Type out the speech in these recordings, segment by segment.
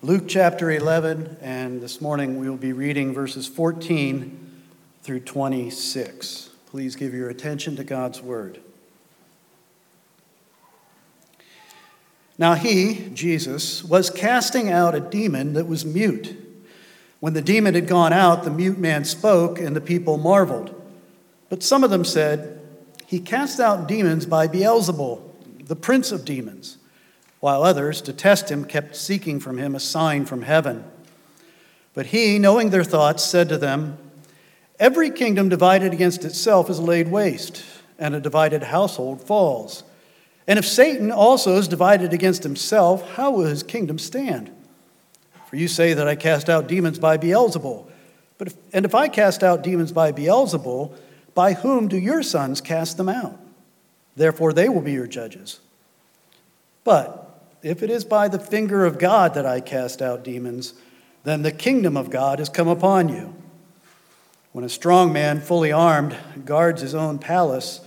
Luke chapter 11, and this morning we will be reading verses 14 through 26. Please give your attention to God's word. Now he, Jesus, was casting out a demon that was mute. When the demon had gone out, the mute man spoke, and the people marveled. But some of them said, He cast out demons by Beelzebul, the prince of demons while others, to test him, kept seeking from him a sign from heaven. But he, knowing their thoughts, said to them, Every kingdom divided against itself is laid waste, and a divided household falls. And if Satan also is divided against himself, how will his kingdom stand? For you say that I cast out demons by Beelzebul. But if, and if I cast out demons by Beelzebul, by whom do your sons cast them out? Therefore they will be your judges. But if it is by the finger of God that I cast out demons, then the kingdom of God has come upon you. When a strong man, fully armed, guards his own palace,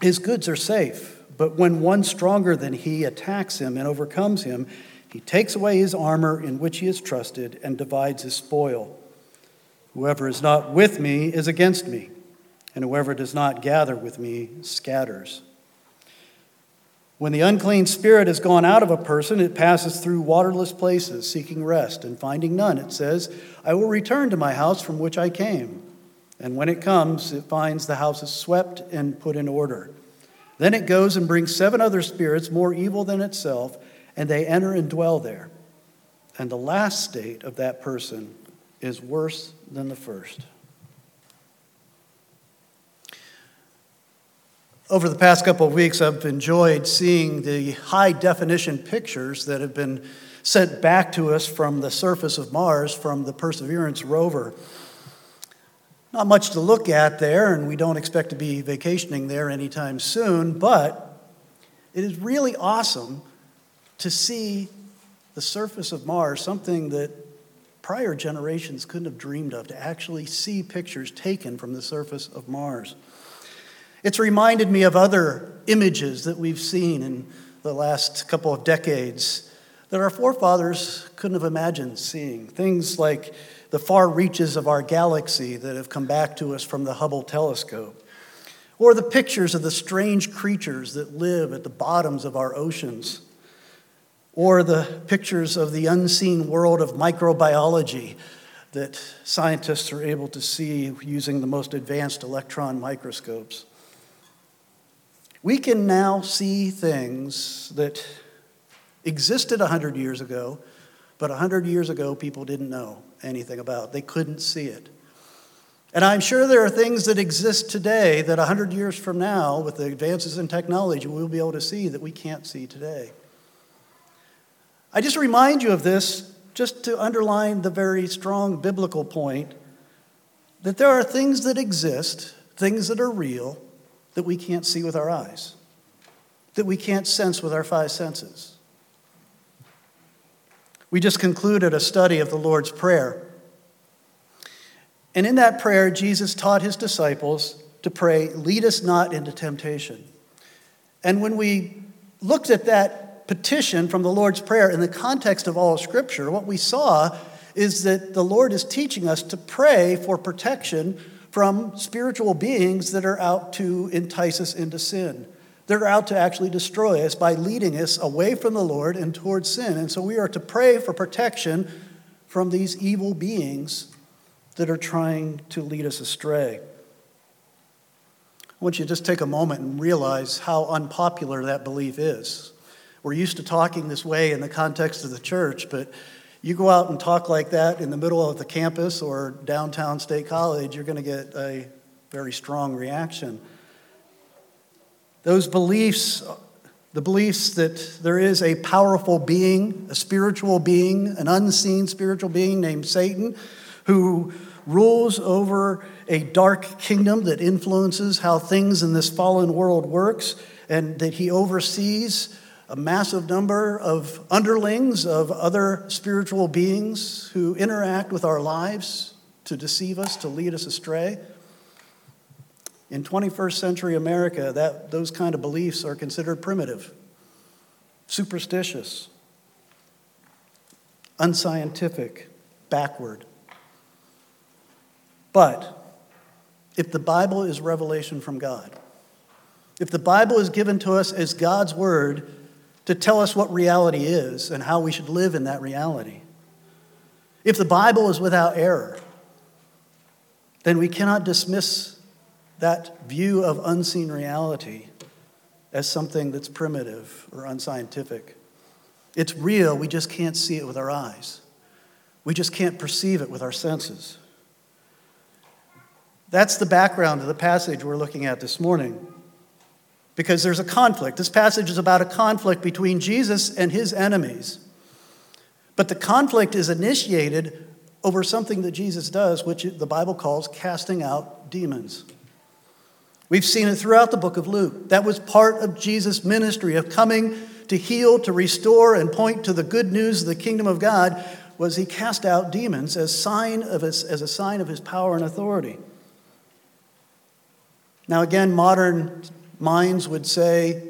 his goods are safe. But when one stronger than he attacks him and overcomes him, he takes away his armor in which he is trusted and divides his spoil. Whoever is not with me is against me, and whoever does not gather with me scatters. When the unclean spirit has gone out of a person, it passes through waterless places, seeking rest, and finding none, it says, I will return to my house from which I came. And when it comes, it finds the house is swept and put in order. Then it goes and brings seven other spirits more evil than itself, and they enter and dwell there. And the last state of that person is worse than the first. Over the past couple of weeks, I've enjoyed seeing the high definition pictures that have been sent back to us from the surface of Mars from the Perseverance rover. Not much to look at there, and we don't expect to be vacationing there anytime soon, but it is really awesome to see the surface of Mars, something that prior generations couldn't have dreamed of, to actually see pictures taken from the surface of Mars. It's reminded me of other images that we've seen in the last couple of decades that our forefathers couldn't have imagined seeing. Things like the far reaches of our galaxy that have come back to us from the Hubble telescope, or the pictures of the strange creatures that live at the bottoms of our oceans, or the pictures of the unseen world of microbiology that scientists are able to see using the most advanced electron microscopes. We can now see things that existed 100 years ago, but 100 years ago people didn't know anything about. They couldn't see it. And I'm sure there are things that exist today that 100 years from now, with the advances in technology, we'll be able to see that we can't see today. I just remind you of this just to underline the very strong biblical point that there are things that exist, things that are real, that we can't see with our eyes, that we can't sense with our five senses. We just concluded a study of the Lord's Prayer. And in that prayer, Jesus taught his disciples to pray, Lead us not into temptation. And when we looked at that petition from the Lord's Prayer in the context of all of Scripture, what we saw is that the Lord is teaching us to pray for protection from spiritual beings that are out to entice us into sin. They're out to actually destroy us by leading us away from the Lord and towards sin. And so we are to pray for protection from these evil beings that are trying to lead us astray. I want you to just take a moment and realize how unpopular that belief is. We're used to talking this way in the context of the church, but you go out and talk like that in the middle of the campus or downtown State College, you're going to get a very strong reaction. Those beliefs, the beliefs that there is a powerful being, a spiritual being, an unseen spiritual being named Satan, who rules over a dark kingdom that influences how things in this fallen world works, and that he oversees a massive number of underlings of other spiritual beings who interact with our lives to deceive us, to lead us astray. In 21st century America, that, those kind of beliefs are considered primitive, superstitious. unscientific, backward. But if the Bible is revelation from God, if the Bible is given to us as God's word to tell us what reality is and how we should live in that reality, if the Bible is without error, then we cannot dismiss that view of unseen reality as something that's primitive or unscientific. It's real, we just can't see it with our eyes. We just can't perceive it with our senses. That's the background of the passage we're looking at this morning. Because there's a conflict. This passage is about a conflict between Jesus and his enemies. But the conflict is initiated over something that Jesus does, which the Bible calls casting out demons. We've seen it throughout the book of Luke. That was part of Jesus' ministry of coming to heal, to restore, and point to the good news of the kingdom of God, was he cast out demons as, sign of his, as a sign of his power and authority. Now, again, modern minds would say,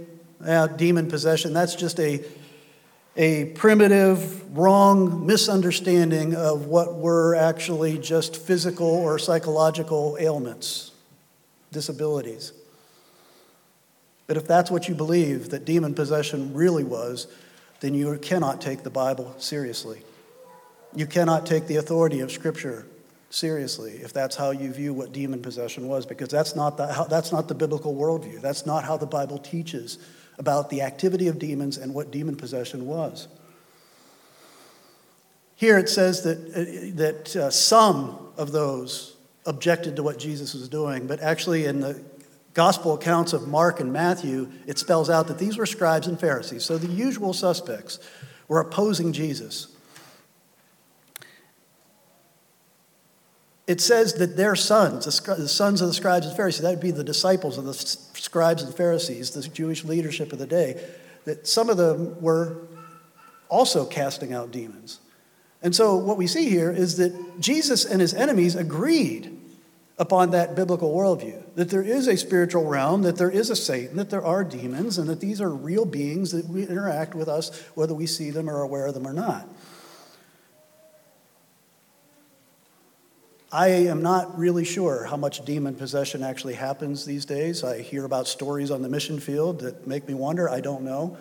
yeah, demon possession, that's just a, a primitive, wrong misunderstanding of what were actually just physical or psychological ailments, disabilities. But if that's what you believe that demon possession really was, then you cannot take the Bible seriously. You cannot take the authority of Scripture seriously if that's how you view what demon possession was, because that's not the, that's not the biblical worldview. That's not how the Bible teaches about the activity of demons and what demon possession was. Here it says that, uh, that uh, some of those objected to what Jesus was doing, but actually in the gospel accounts of Mark and Matthew, it spells out that these were scribes and Pharisees. So the usual suspects were opposing Jesus. It says that their sons, the sons of the scribes and Pharisees, that would be the disciples of the scribes and Pharisees, the Jewish leadership of the day, that some of them were also casting out demons. And so what we see here is that Jesus and his enemies agreed upon that biblical worldview that there is a spiritual realm, that there is a Satan, that there are demons, and that these are real beings that we interact with us whether we see them or are aware of them or not. I am not really sure how much demon possession actually happens these days. I hear about stories on the mission field that make me wonder. I don't know.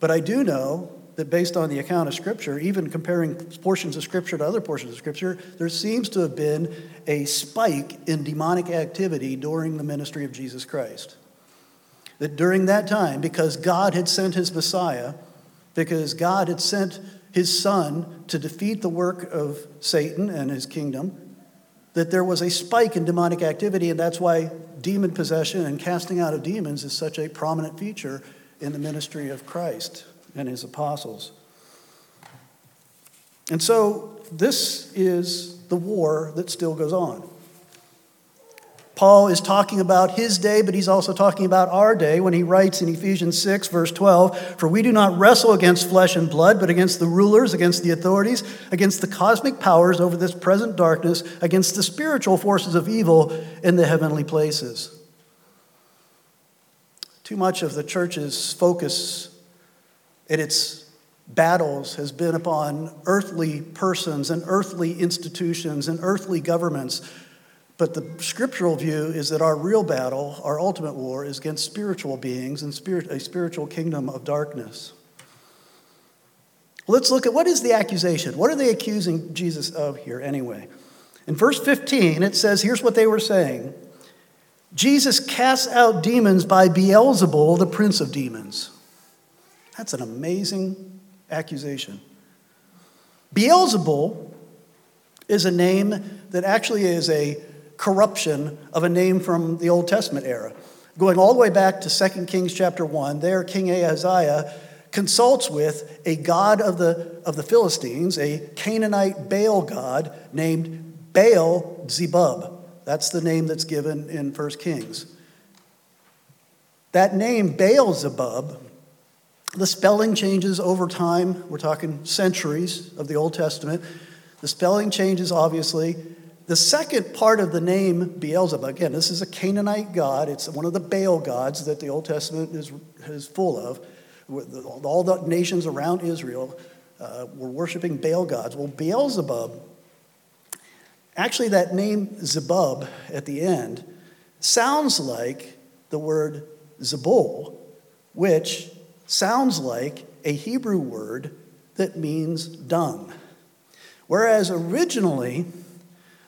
But I do know that based on the account of Scripture, even comparing portions of Scripture to other portions of Scripture, there seems to have been a spike in demonic activity during the ministry of Jesus Christ. That during that time, because God had sent his Messiah, because God had sent his son to defeat the work of Satan and his kingdom, that there was a spike in demonic activity, and that's why demon possession and casting out of demons is such a prominent feature in the ministry of Christ and his apostles. And so, this is the war that still goes on. Paul is talking about his day, but he's also talking about our day when he writes in Ephesians 6, verse 12 For we do not wrestle against flesh and blood, but against the rulers, against the authorities, against the cosmic powers over this present darkness, against the spiritual forces of evil in the heavenly places. Too much of the church's focus in its battles has been upon earthly persons and earthly institutions and earthly governments but the scriptural view is that our real battle, our ultimate war, is against spiritual beings and spirit, a spiritual kingdom of darkness. Let's look at what is the accusation? What are they accusing Jesus of here, anyway? In verse 15, it says here's what they were saying Jesus casts out demons by Beelzebul, the prince of demons. That's an amazing accusation. Beelzebul is a name that actually is a corruption of a name from the Old Testament era. Going all the way back to 2 Kings chapter 1, there King Ahaziah consults with a god of the, of the Philistines, a Canaanite Baal god named Baal Zebub. That's the name that's given in 1 Kings. That name, Baal Zebub, the spelling changes over time. We're talking centuries of the Old Testament. The spelling changes, obviously. The second part of the name Beelzebub, again, this is a Canaanite god. It's one of the Baal gods that the Old Testament is, is full of. All the nations around Israel uh, were worshiping Baal gods. Well, Beelzebub, actually, that name Zebub at the end sounds like the word Zebul, which sounds like a Hebrew word that means dung. Whereas originally,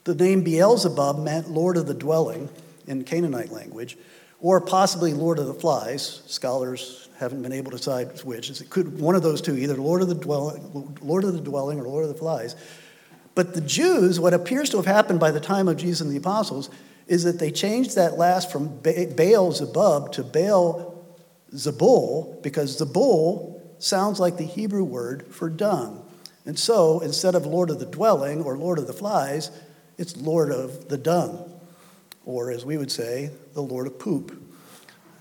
the name Beelzebub meant Lord of the Dwelling in Canaanite language, or possibly Lord of the Flies. Scholars haven't been able to decide which. It could one of those two, either Lord of the Dwelling, Lord of the Dwelling or Lord of the Flies. But the Jews, what appears to have happened by the time of Jesus and the apostles, is that they changed that last from Baal Zebub to Baal Zebul because Zebul sounds like the Hebrew word for dung. And so instead of Lord of the Dwelling or Lord of the Flies, it's Lord of the Dung, or as we would say, the Lord of Poop.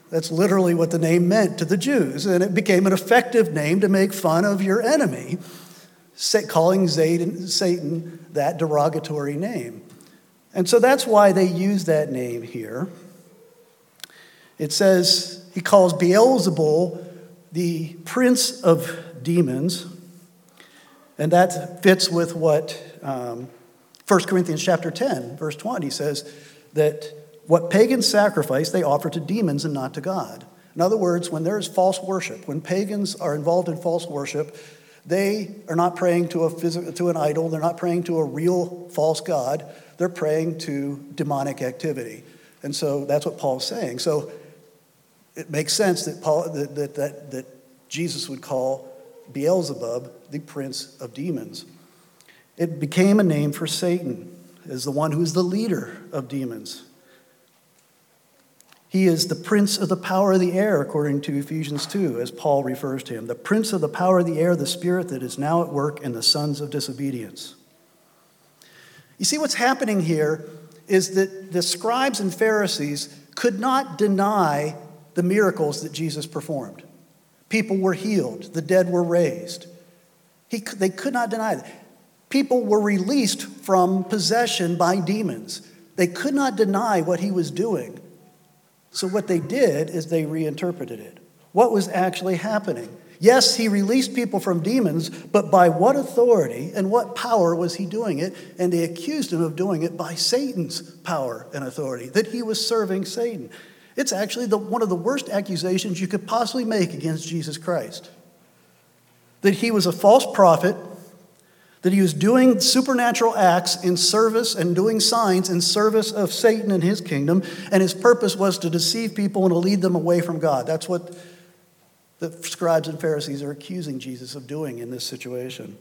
That's literally what the name meant to the Jews, and it became an effective name to make fun of your enemy, calling Satan that derogatory name. And so that's why they use that name here. It says he calls Beelzebul the prince of demons, and that fits with what um, 1 Corinthians chapter 10, verse 20 says that what pagans sacrifice, they offer to demons and not to God. In other words, when there is false worship, when pagans are involved in false worship, they are not praying to, a to an idol, they're not praying to a real false God, they're praying to demonic activity. And so that's what Paul's saying. So it makes sense that, Paul, that, that, that, that Jesus would call Beelzebub the prince of demons. It became a name for Satan as the one who is the leader of demons. He is the prince of the power of the air, according to Ephesians 2, as Paul refers to him. The prince of the power of the air, the spirit that is now at work in the sons of disobedience. You see, what's happening here is that the scribes and Pharisees could not deny the miracles that Jesus performed. People were healed, the dead were raised. He, they could not deny that people were released from possession by demons. They could not deny what he was doing. So, what they did is they reinterpreted it. What was actually happening? Yes, he released people from demons, but by what authority and what power was he doing it? And they accused him of doing it by Satan's power and authority, that he was serving Satan. It's actually the, one of the worst accusations you could possibly make against Jesus Christ. That he was a false prophet that he was doing supernatural acts in service and doing signs in service of Satan and his kingdom, and his purpose was to deceive people and to lead them away from God. That's what the scribes and Pharisees are accusing Jesus of doing in this situation.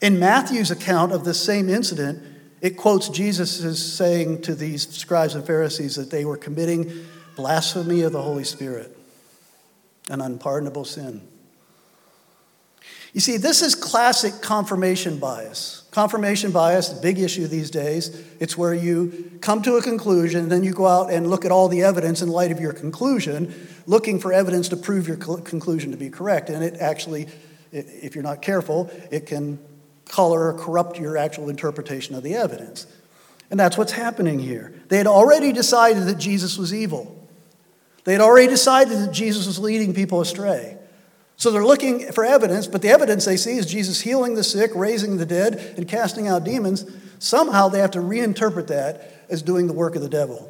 In Matthew's account of this same incident, it quotes Jesus as saying to these scribes and Pharisees that they were committing blasphemy of the Holy Spirit, an unpardonable sin. You see, this is classic confirmation bias. Confirmation bias, big issue these days. It's where you come to a conclusion, then you go out and look at all the evidence in light of your conclusion, looking for evidence to prove your conclusion to be correct. And it actually, if you're not careful, it can color or corrupt your actual interpretation of the evidence. And that's what's happening here. They had already decided that Jesus was evil. They had already decided that Jesus was leading people astray. So they're looking for evidence, but the evidence they see is Jesus healing the sick, raising the dead, and casting out demons. Somehow they have to reinterpret that as doing the work of the devil.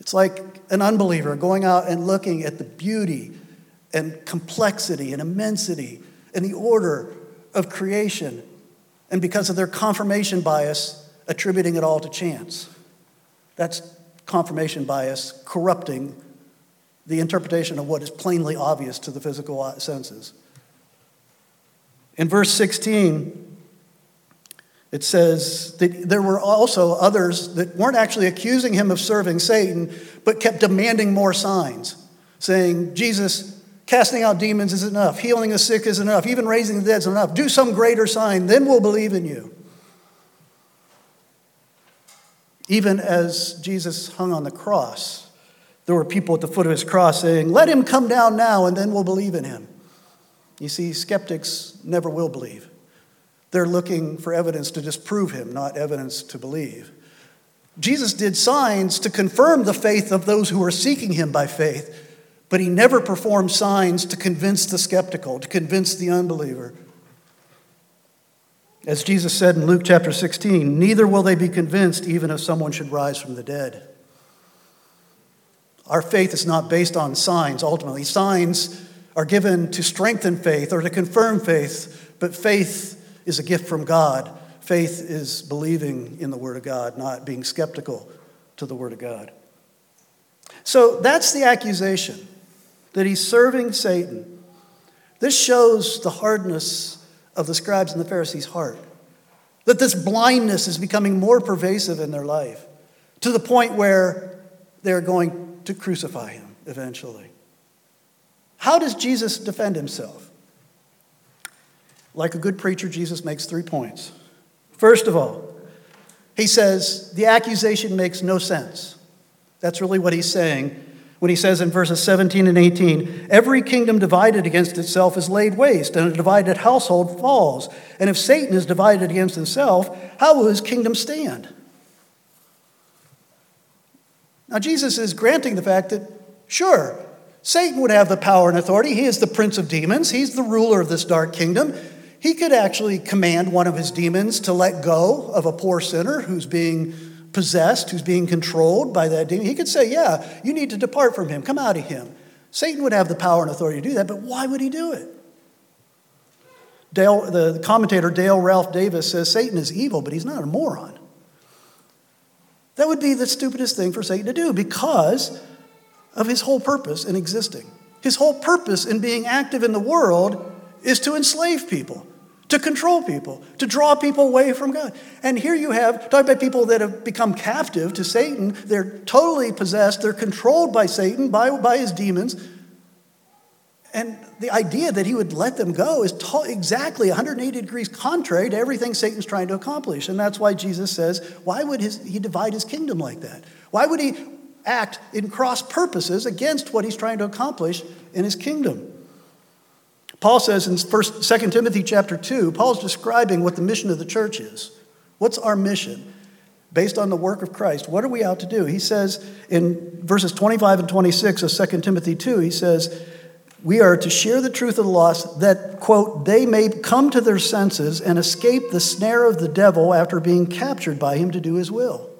It's like an unbeliever going out and looking at the beauty and complexity and immensity and the order of creation, and because of their confirmation bias, attributing it all to chance. That's confirmation bias corrupting the interpretation of what is plainly obvious to the physical senses. In verse 16, it says that there were also others that weren't actually accusing him of serving Satan, but kept demanding more signs, saying, Jesus, casting out demons is enough, healing the sick is enough, even raising the dead is enough. Do some greater sign, then we'll believe in you. Even as Jesus hung on the cross, there were people at the foot of his cross saying, Let him come down now and then we'll believe in him. You see, skeptics never will believe. They're looking for evidence to disprove him, not evidence to believe. Jesus did signs to confirm the faith of those who were seeking him by faith, but he never performed signs to convince the skeptical, to convince the unbeliever. As Jesus said in Luke chapter 16, neither will they be convinced even if someone should rise from the dead. Our faith is not based on signs, ultimately. Signs are given to strengthen faith or to confirm faith, but faith is a gift from God. Faith is believing in the Word of God, not being skeptical to the Word of God. So that's the accusation that he's serving Satan. This shows the hardness of the scribes and the Pharisees' heart. That this blindness is becoming more pervasive in their life to the point where they're going to crucify him eventually. How does Jesus defend himself? Like a good preacher, Jesus makes three points. First of all, he says the accusation makes no sense. That's really what he's saying when he says in verses 17 and 18, Every kingdom divided against itself is laid waste, and a divided household falls. And if Satan is divided against himself, how will his kingdom stand? Now, Jesus is granting the fact that, sure, Satan would have the power and authority. He is the prince of demons, he's the ruler of this dark kingdom. He could actually command one of his demons to let go of a poor sinner who's being possessed, who's being controlled by that demon, he could say, Yeah, you need to depart from him, come out of him. Satan would have the power and authority to do that, but why would he do it? Dale, the commentator Dale Ralph Davis says Satan is evil, but he's not a moron. That would be the stupidest thing for Satan to do because of his whole purpose in existing. His whole purpose in being active in the world is to enslave people to control people, to draw people away from God. And here you have, talking about people that have become captive to Satan. They're totally possessed, they're controlled by Satan, by, by his demons. And the idea that he would let them go is exactly 180 degrees contrary to everything Satan's trying to accomplish. And that's why Jesus says, why would his, he divide his kingdom like that? Why would he act in cross purposes against what he's trying to accomplish in his kingdom? Paul says in 1st, 2 Timothy chapter 2, Paul's describing what the mission of the church is. What's our mission? Based on the work of Christ, what are we out to do? He says in verses 25 and 26 of 2 Timothy 2, he says, We are to share the truth of the lost that, quote, they may come to their senses and escape the snare of the devil after being captured by him to do his will.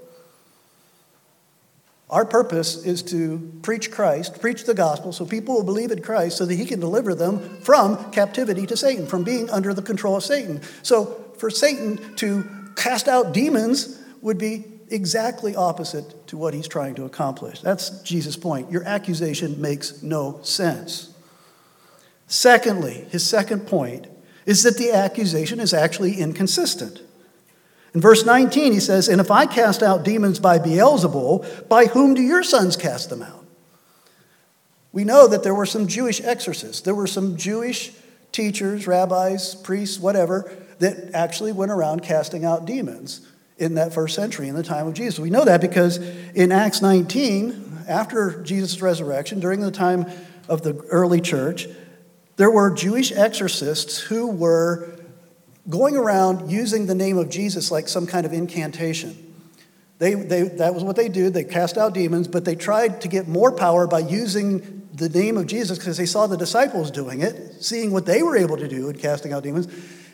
Our purpose is to preach Christ, preach the gospel, so people will believe in Christ so that he can deliver them from captivity to Satan, from being under the control of Satan. So for Satan to cast out demons would be exactly opposite to what he's trying to accomplish. That's Jesus' point. Your accusation makes no sense. Secondly, his second point is that the accusation is actually inconsistent. In verse 19, he says, And if I cast out demons by Beelzebul, by whom do your sons cast them out? We know that there were some Jewish exorcists. There were some Jewish teachers, rabbis, priests, whatever, that actually went around casting out demons in that first century, in the time of Jesus. We know that because in Acts 19, after Jesus' resurrection, during the time of the early church, there were Jewish exorcists who were going around using the name of Jesus like some kind of incantation. They, they, that was what they did. They cast out demons, but they tried to get more power by using the name of Jesus because they saw the disciples doing it, seeing what they were able to do in casting out demons.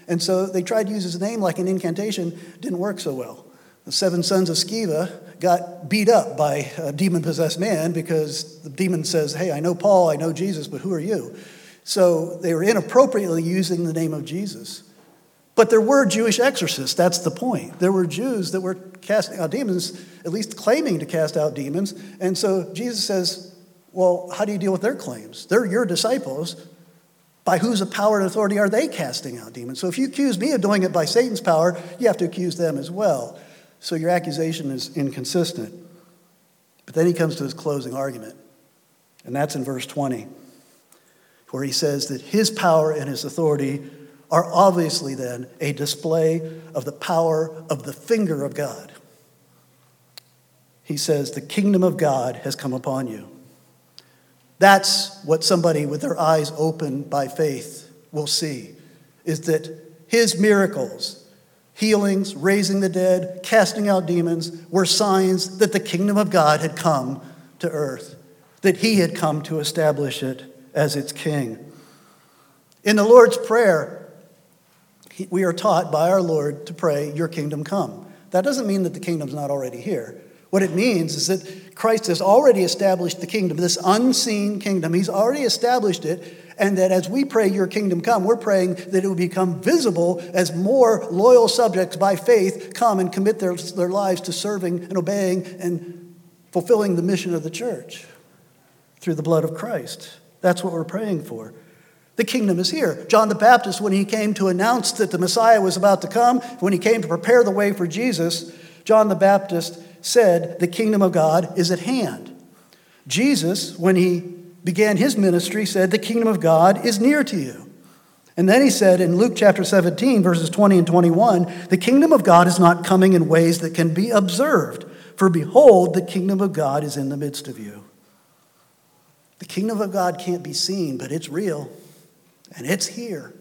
And so they tried to use his name like an incantation. Didn't work so well. The seven sons of Sceva got beat up by a demon possessed man because the demon says, Hey, I know Paul, I know Jesus, but who are you? So they were inappropriately using the name of Jesus. But there were Jewish exorcists, that's the point. There were Jews that were casting out demons, at least claiming to cast out demons. And so Jesus says, Well, how do you deal with their claims? They're your disciples. By whose power and authority are they casting out demons? So if you accuse me of doing it by Satan's power, you have to accuse them as well. So your accusation is inconsistent. But then he comes to his closing argument, and that's in verse 20, where he says that his power and his authority are obviously then a display of the power of the finger of God. He says, The kingdom of God has come upon you. That's what somebody with their eyes open by faith will see, is that his miracles, healings, raising the dead, casting out demons, were signs that the kingdom of God had come to earth. that he had come to establish it as its king. In the Lord's Prayer, we are taught by our Lord to pray, Your kingdom come. That doesn't mean that the kingdom's not already here. What it means is that Christ has already established the kingdom, this unseen kingdom. He's already established it, and that as we pray, Your kingdom come, we're praying that it will become visible as more loyal subjects by faith come and commit their, their lives to serving and obeying and fulfilling the mission of the church through the blood of Christ. That's what we're praying for. The kingdom is here. John the Baptist, when he came to announce that the Messiah was about to come, when he came to prepare the way for Jesus, John the Baptist said, The kingdom of God is at hand. Jesus, when he began his ministry, said, The kingdom of God is near to you. And then he said in Luke chapter 17, verses 20 and 21, The kingdom of God is not coming in ways that can be observed, for behold, the kingdom of God is in the midst of you. The kingdom of God can't be seen, but it's real. And it's here.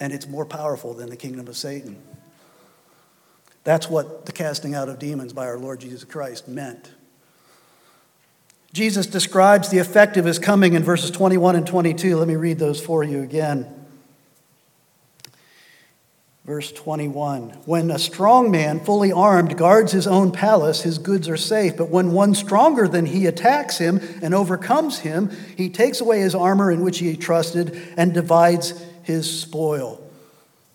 And it's more powerful than the kingdom of Satan. That's what the casting out of demons by our Lord Jesus Christ meant. Jesus describes the effect of his coming in verses 21 and 22. Let me read those for you again. Verse 21 When a strong man, fully armed, guards his own palace, his goods are safe. But when one stronger than he attacks him and overcomes him, he takes away his armor in which he trusted and divides his spoil.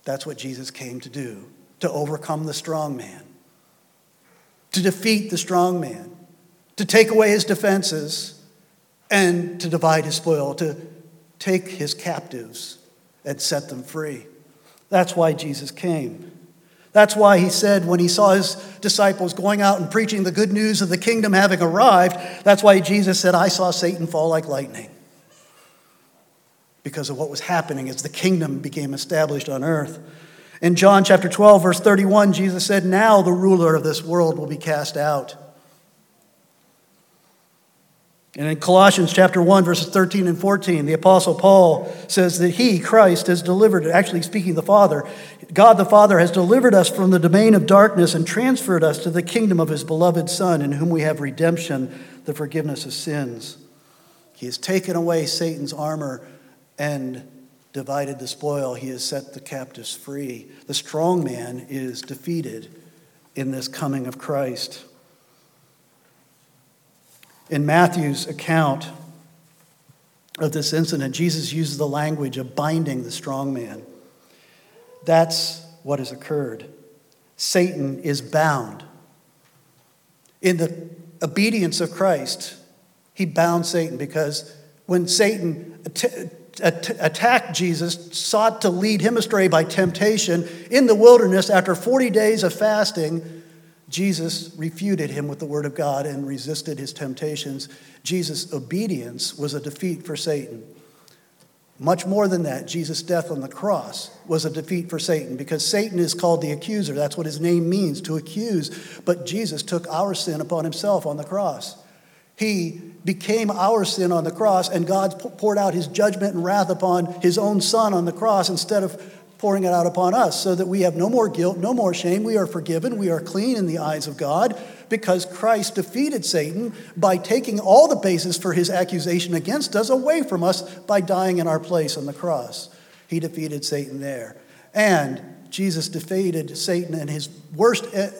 That's what Jesus came to do to overcome the strong man, to defeat the strong man, to take away his defenses, and to divide his spoil, to take his captives and set them free. That's why Jesus came. That's why he said when he saw his disciples going out and preaching the good news of the kingdom having arrived, that's why Jesus said, I saw Satan fall like lightning. Because of what was happening as the kingdom became established on earth. In John chapter 12, verse 31, Jesus said, Now the ruler of this world will be cast out. And in Colossians chapter 1, verses 13 and 14, the Apostle Paul says that he, Christ, has delivered, actually speaking the Father, God the Father has delivered us from the domain of darkness and transferred us to the kingdom of his beloved Son, in whom we have redemption, the forgiveness of sins. He has taken away Satan's armor and divided the spoil. He has set the captives free. The strong man is defeated in this coming of Christ. In Matthew's account of this incident, Jesus uses the language of binding the strong man. That's what has occurred. Satan is bound. In the obedience of Christ, he bound Satan because when Satan attacked Jesus, sought to lead him astray by temptation in the wilderness after 40 days of fasting, Jesus refuted him with the word of God and resisted his temptations. Jesus' obedience was a defeat for Satan. Much more than that, Jesus' death on the cross was a defeat for Satan because Satan is called the accuser. That's what his name means, to accuse. But Jesus took our sin upon himself on the cross. He became our sin on the cross, and God poured out his judgment and wrath upon his own son on the cross instead of pouring it out upon us so that we have no more guilt, no more shame. We are forgiven. We are clean in the eyes of God because Christ defeated Satan by taking all the basis for his accusation against us away from us by dying in our place on the cross. He defeated Satan there. And Jesus defeated Satan and his worst, eh,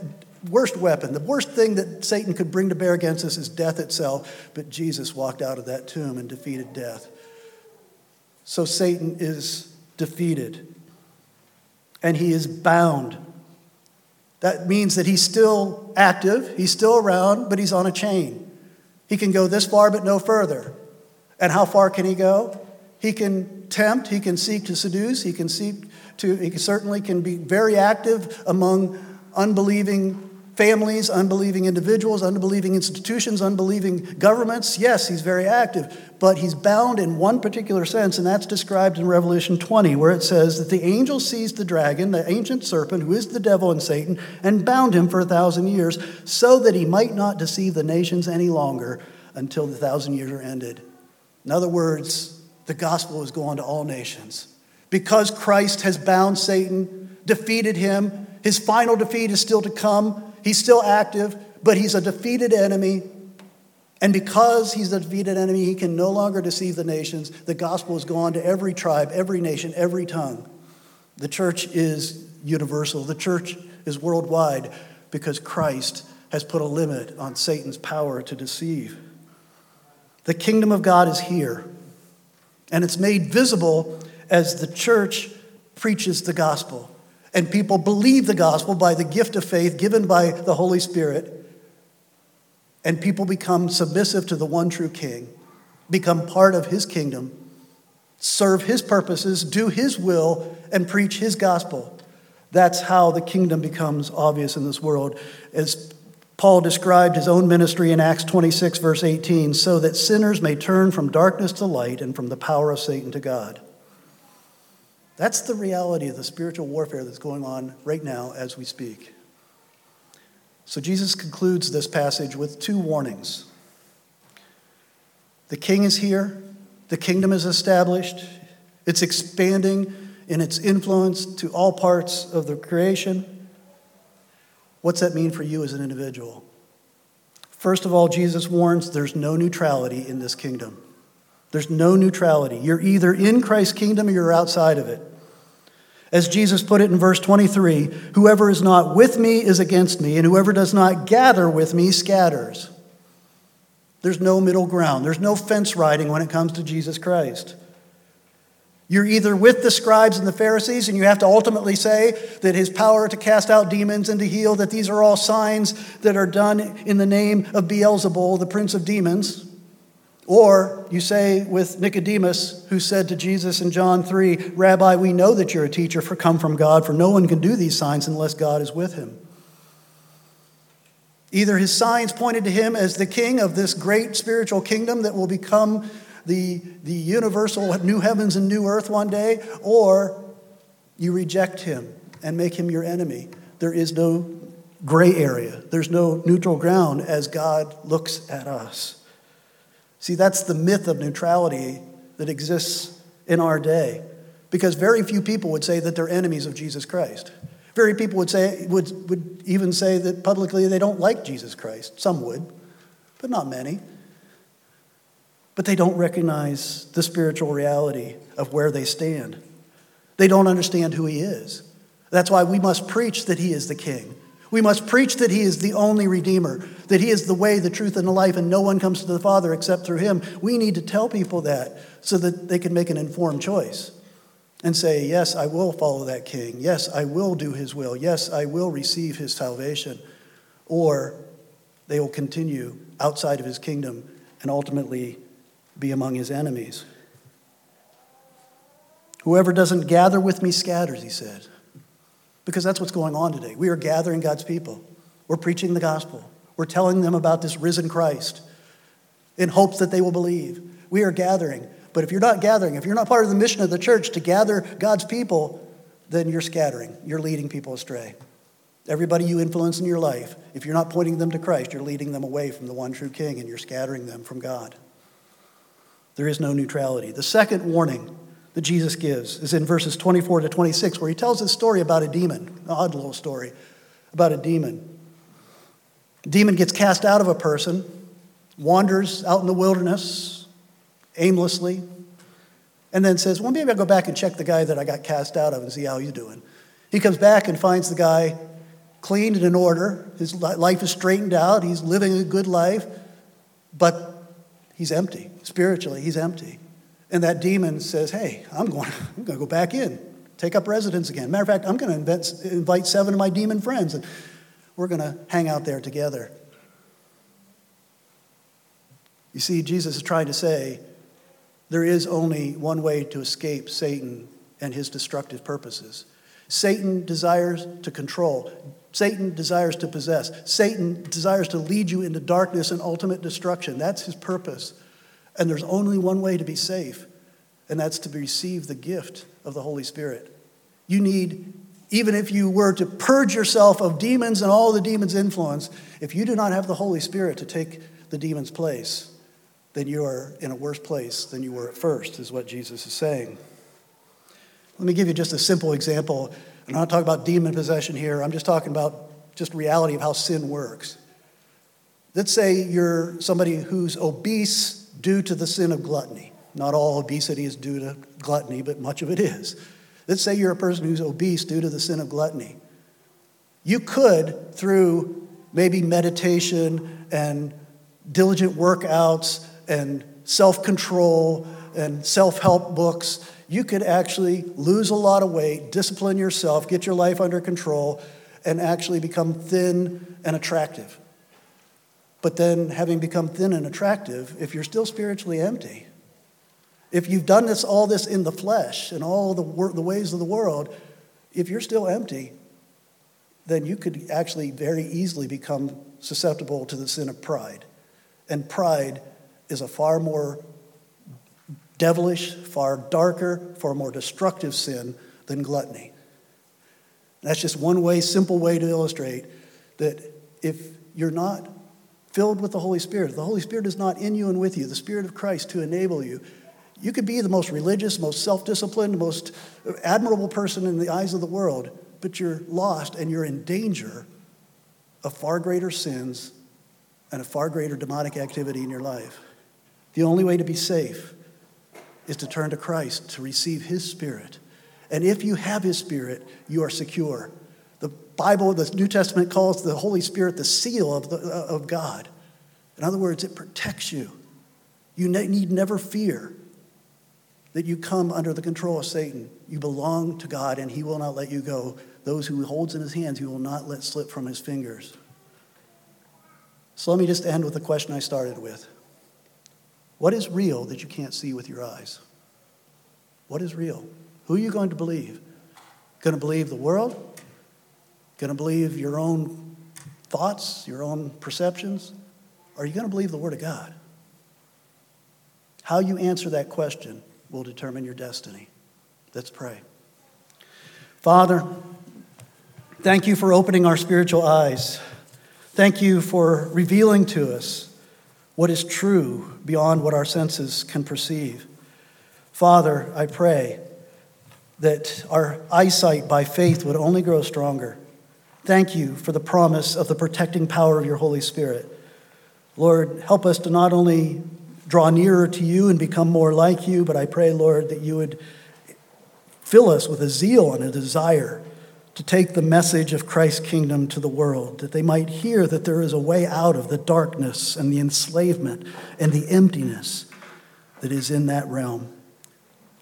worst weapon. The worst thing that Satan could bring to bear against us is death itself. But Jesus walked out of that tomb and defeated death. So Satan is defeated and he is bound. That means that he's still active, he's still around, but he's on a chain. He can go this far, but no further. And how far can he go? He can tempt, he can seek to seduce, he can seek to, he certainly can be very active among unbelieving families, unbelieving individuals, unbelieving institutions, unbelieving governments. Yes, he's very active, but he's bound in one particular sense, and that's described in Revelation 20, where it says that the angel seized the dragon, the ancient serpent, who is the devil and Satan, and bound him for a thousand years, so that he might not deceive the nations any longer until the thousand years are ended. In other words, the gospel is going to all nations. Because Christ has bound Satan, defeated him, his final defeat is still to come. He's still active, but he's a defeated enemy. And because he's a defeated enemy, he can no longer deceive the nations. The gospel has gone to every tribe, every nation, every tongue. The church is universal, the church is worldwide because Christ has put a limit on Satan's power to deceive. The kingdom of God is here, and it's made visible as the church preaches the gospel. And people believe the gospel by the gift of faith given by the Holy Spirit. And people become submissive to the one true King, become part of his kingdom, serve his purposes, do his will, and preach his gospel. That's how the kingdom becomes obvious in this world. As Paul described his own ministry in Acts 26, verse 18, so that sinners may turn from darkness to light and from the power of Satan to God. That's the reality of the spiritual warfare that's going on right now as we speak. So Jesus concludes this passage with two warnings. The king is here, the kingdom is established, it's expanding in its influence to all parts of the creation. What's that mean for you as an individual? First of all, Jesus warns there's no neutrality in this kingdom. There's no neutrality. You're either in Christ's kingdom or you're outside of it. As Jesus put it in verse 23 whoever is not with me is against me, and whoever does not gather with me scatters. There's no middle ground, there's no fence riding when it comes to Jesus Christ. You're either with the scribes and the Pharisees, and you have to ultimately say that his power to cast out demons and to heal, that these are all signs that are done in the name of Beelzebul, the prince of demons. Or you say with Nicodemus, who said to Jesus in John 3, Rabbi, we know that you're a teacher for come from God, for no one can do these signs unless God is with him. Either his signs pointed to him as the king of this great spiritual kingdom that will become the, the universal new heavens and new earth one day, or you reject him and make him your enemy. There is no gray area, there's no neutral ground as God looks at us. See, that's the myth of neutrality that exists in our day, because very few people would say that they're enemies of Jesus Christ. Very people would say would, would even say that publicly they don't like Jesus Christ. Some would, but not many but they don't recognize the spiritual reality of where they stand. They don't understand who he is. That's why we must preach that he is the king. We must preach that he is the only redeemer, that he is the way, the truth, and the life, and no one comes to the Father except through him. We need to tell people that so that they can make an informed choice and say, Yes, I will follow that king. Yes, I will do his will. Yes, I will receive his salvation. Or they will continue outside of his kingdom and ultimately be among his enemies. Whoever doesn't gather with me scatters, he said. Because that's what's going on today. We are gathering God's people. We're preaching the gospel. We're telling them about this risen Christ in hopes that they will believe. We are gathering. But if you're not gathering, if you're not part of the mission of the church to gather God's people, then you're scattering. You're leading people astray. Everybody you influence in your life, if you're not pointing them to Christ, you're leading them away from the one true King and you're scattering them from God. There is no neutrality. The second warning that Jesus gives is in verses 24 to 26, where he tells a story about a demon, an odd little story about a demon. A demon gets cast out of a person, wanders out in the wilderness aimlessly, and then says, Well, maybe I'll go back and check the guy that I got cast out of and see how he's doing. He comes back and finds the guy clean and in order. His life is straightened out. He's living a good life, but he's empty. Spiritually, he's empty. And that demon says, Hey, I'm going, I'm going to go back in, take up residence again. Matter of fact, I'm going to invite seven of my demon friends, and we're going to hang out there together. You see, Jesus is trying to say there is only one way to escape Satan and his destructive purposes. Satan desires to control. Satan desires to possess. Satan desires to lead you into darkness and ultimate destruction. That's his purpose. And there's only one way to be safe, and that's to receive the gift of the Holy Spirit. You need, even if you were to purge yourself of demons and all the demons' influence, if you do not have the Holy Spirit to take the demon's place, then you are in a worse place than you were at first, is what Jesus is saying. Let me give you just a simple example I'm not talking about demon possession here. I'm just talking about just reality of how sin works. Let's say you're somebody who's obese due to the sin of gluttony. Not all obesity is due to gluttony, but much of it is. Let's say you're a person who's obese due to the sin of gluttony. You could, through maybe meditation and diligent workouts and self control and self help books, you could actually lose a lot of weight, discipline yourself, get your life under control, and actually become thin and attractive. But then, having become thin and attractive, if you're still spiritually empty, if you've done this, all this in the flesh and all the, the ways of the world, if you're still empty, then you could actually very easily become susceptible to the sin of pride. And pride is a far more devilish, far darker, far more destructive sin than gluttony. That's just one way, simple way to illustrate that if you're not filled with the Holy Spirit, the Holy Spirit is not in you and with you, the Spirit of Christ to enable you. You could be the most religious, most self disciplined, most admirable person in the eyes of the world, but you're lost and you're in danger of far greater sins and a far greater demonic activity in your life. The only way to be safe is to turn to Christ, to receive His Spirit. And if you have His Spirit, you are secure. Bible, the New Testament calls the Holy Spirit the seal of, the, uh, of God. In other words, it protects you. You need never fear that you come under the control of Satan. You belong to God, and He will not let you go. Those who He holds in His hands, He will not let slip from His fingers. So let me just end with the question I started with What is real that you can't see with your eyes? What is real? Who are you going to believe? Going to believe the world? Going to believe your own thoughts, your own perceptions? Or are you going to believe the Word of God? How you answer that question will determine your destiny. Let's pray. Father, thank you for opening our spiritual eyes. Thank you for revealing to us what is true beyond what our senses can perceive. Father, I pray that our eyesight by faith would only grow stronger. Thank you for the promise of the protecting power of your Holy Spirit. Lord, help us to not only draw nearer to you and become more like you, but I pray, Lord, that you would fill us with a zeal and a desire to take the message of Christ's kingdom to the world, that they might hear that there is a way out of the darkness and the enslavement and the emptiness that is in that realm.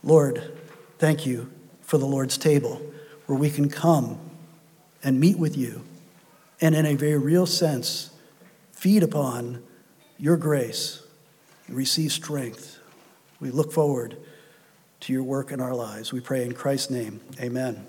Lord, thank you for the Lord's table, where we can come and meet with you and, in a very real sense, feed upon your grace and receive strength. We look forward to your work in our lives. We pray in Christ's name. Amen.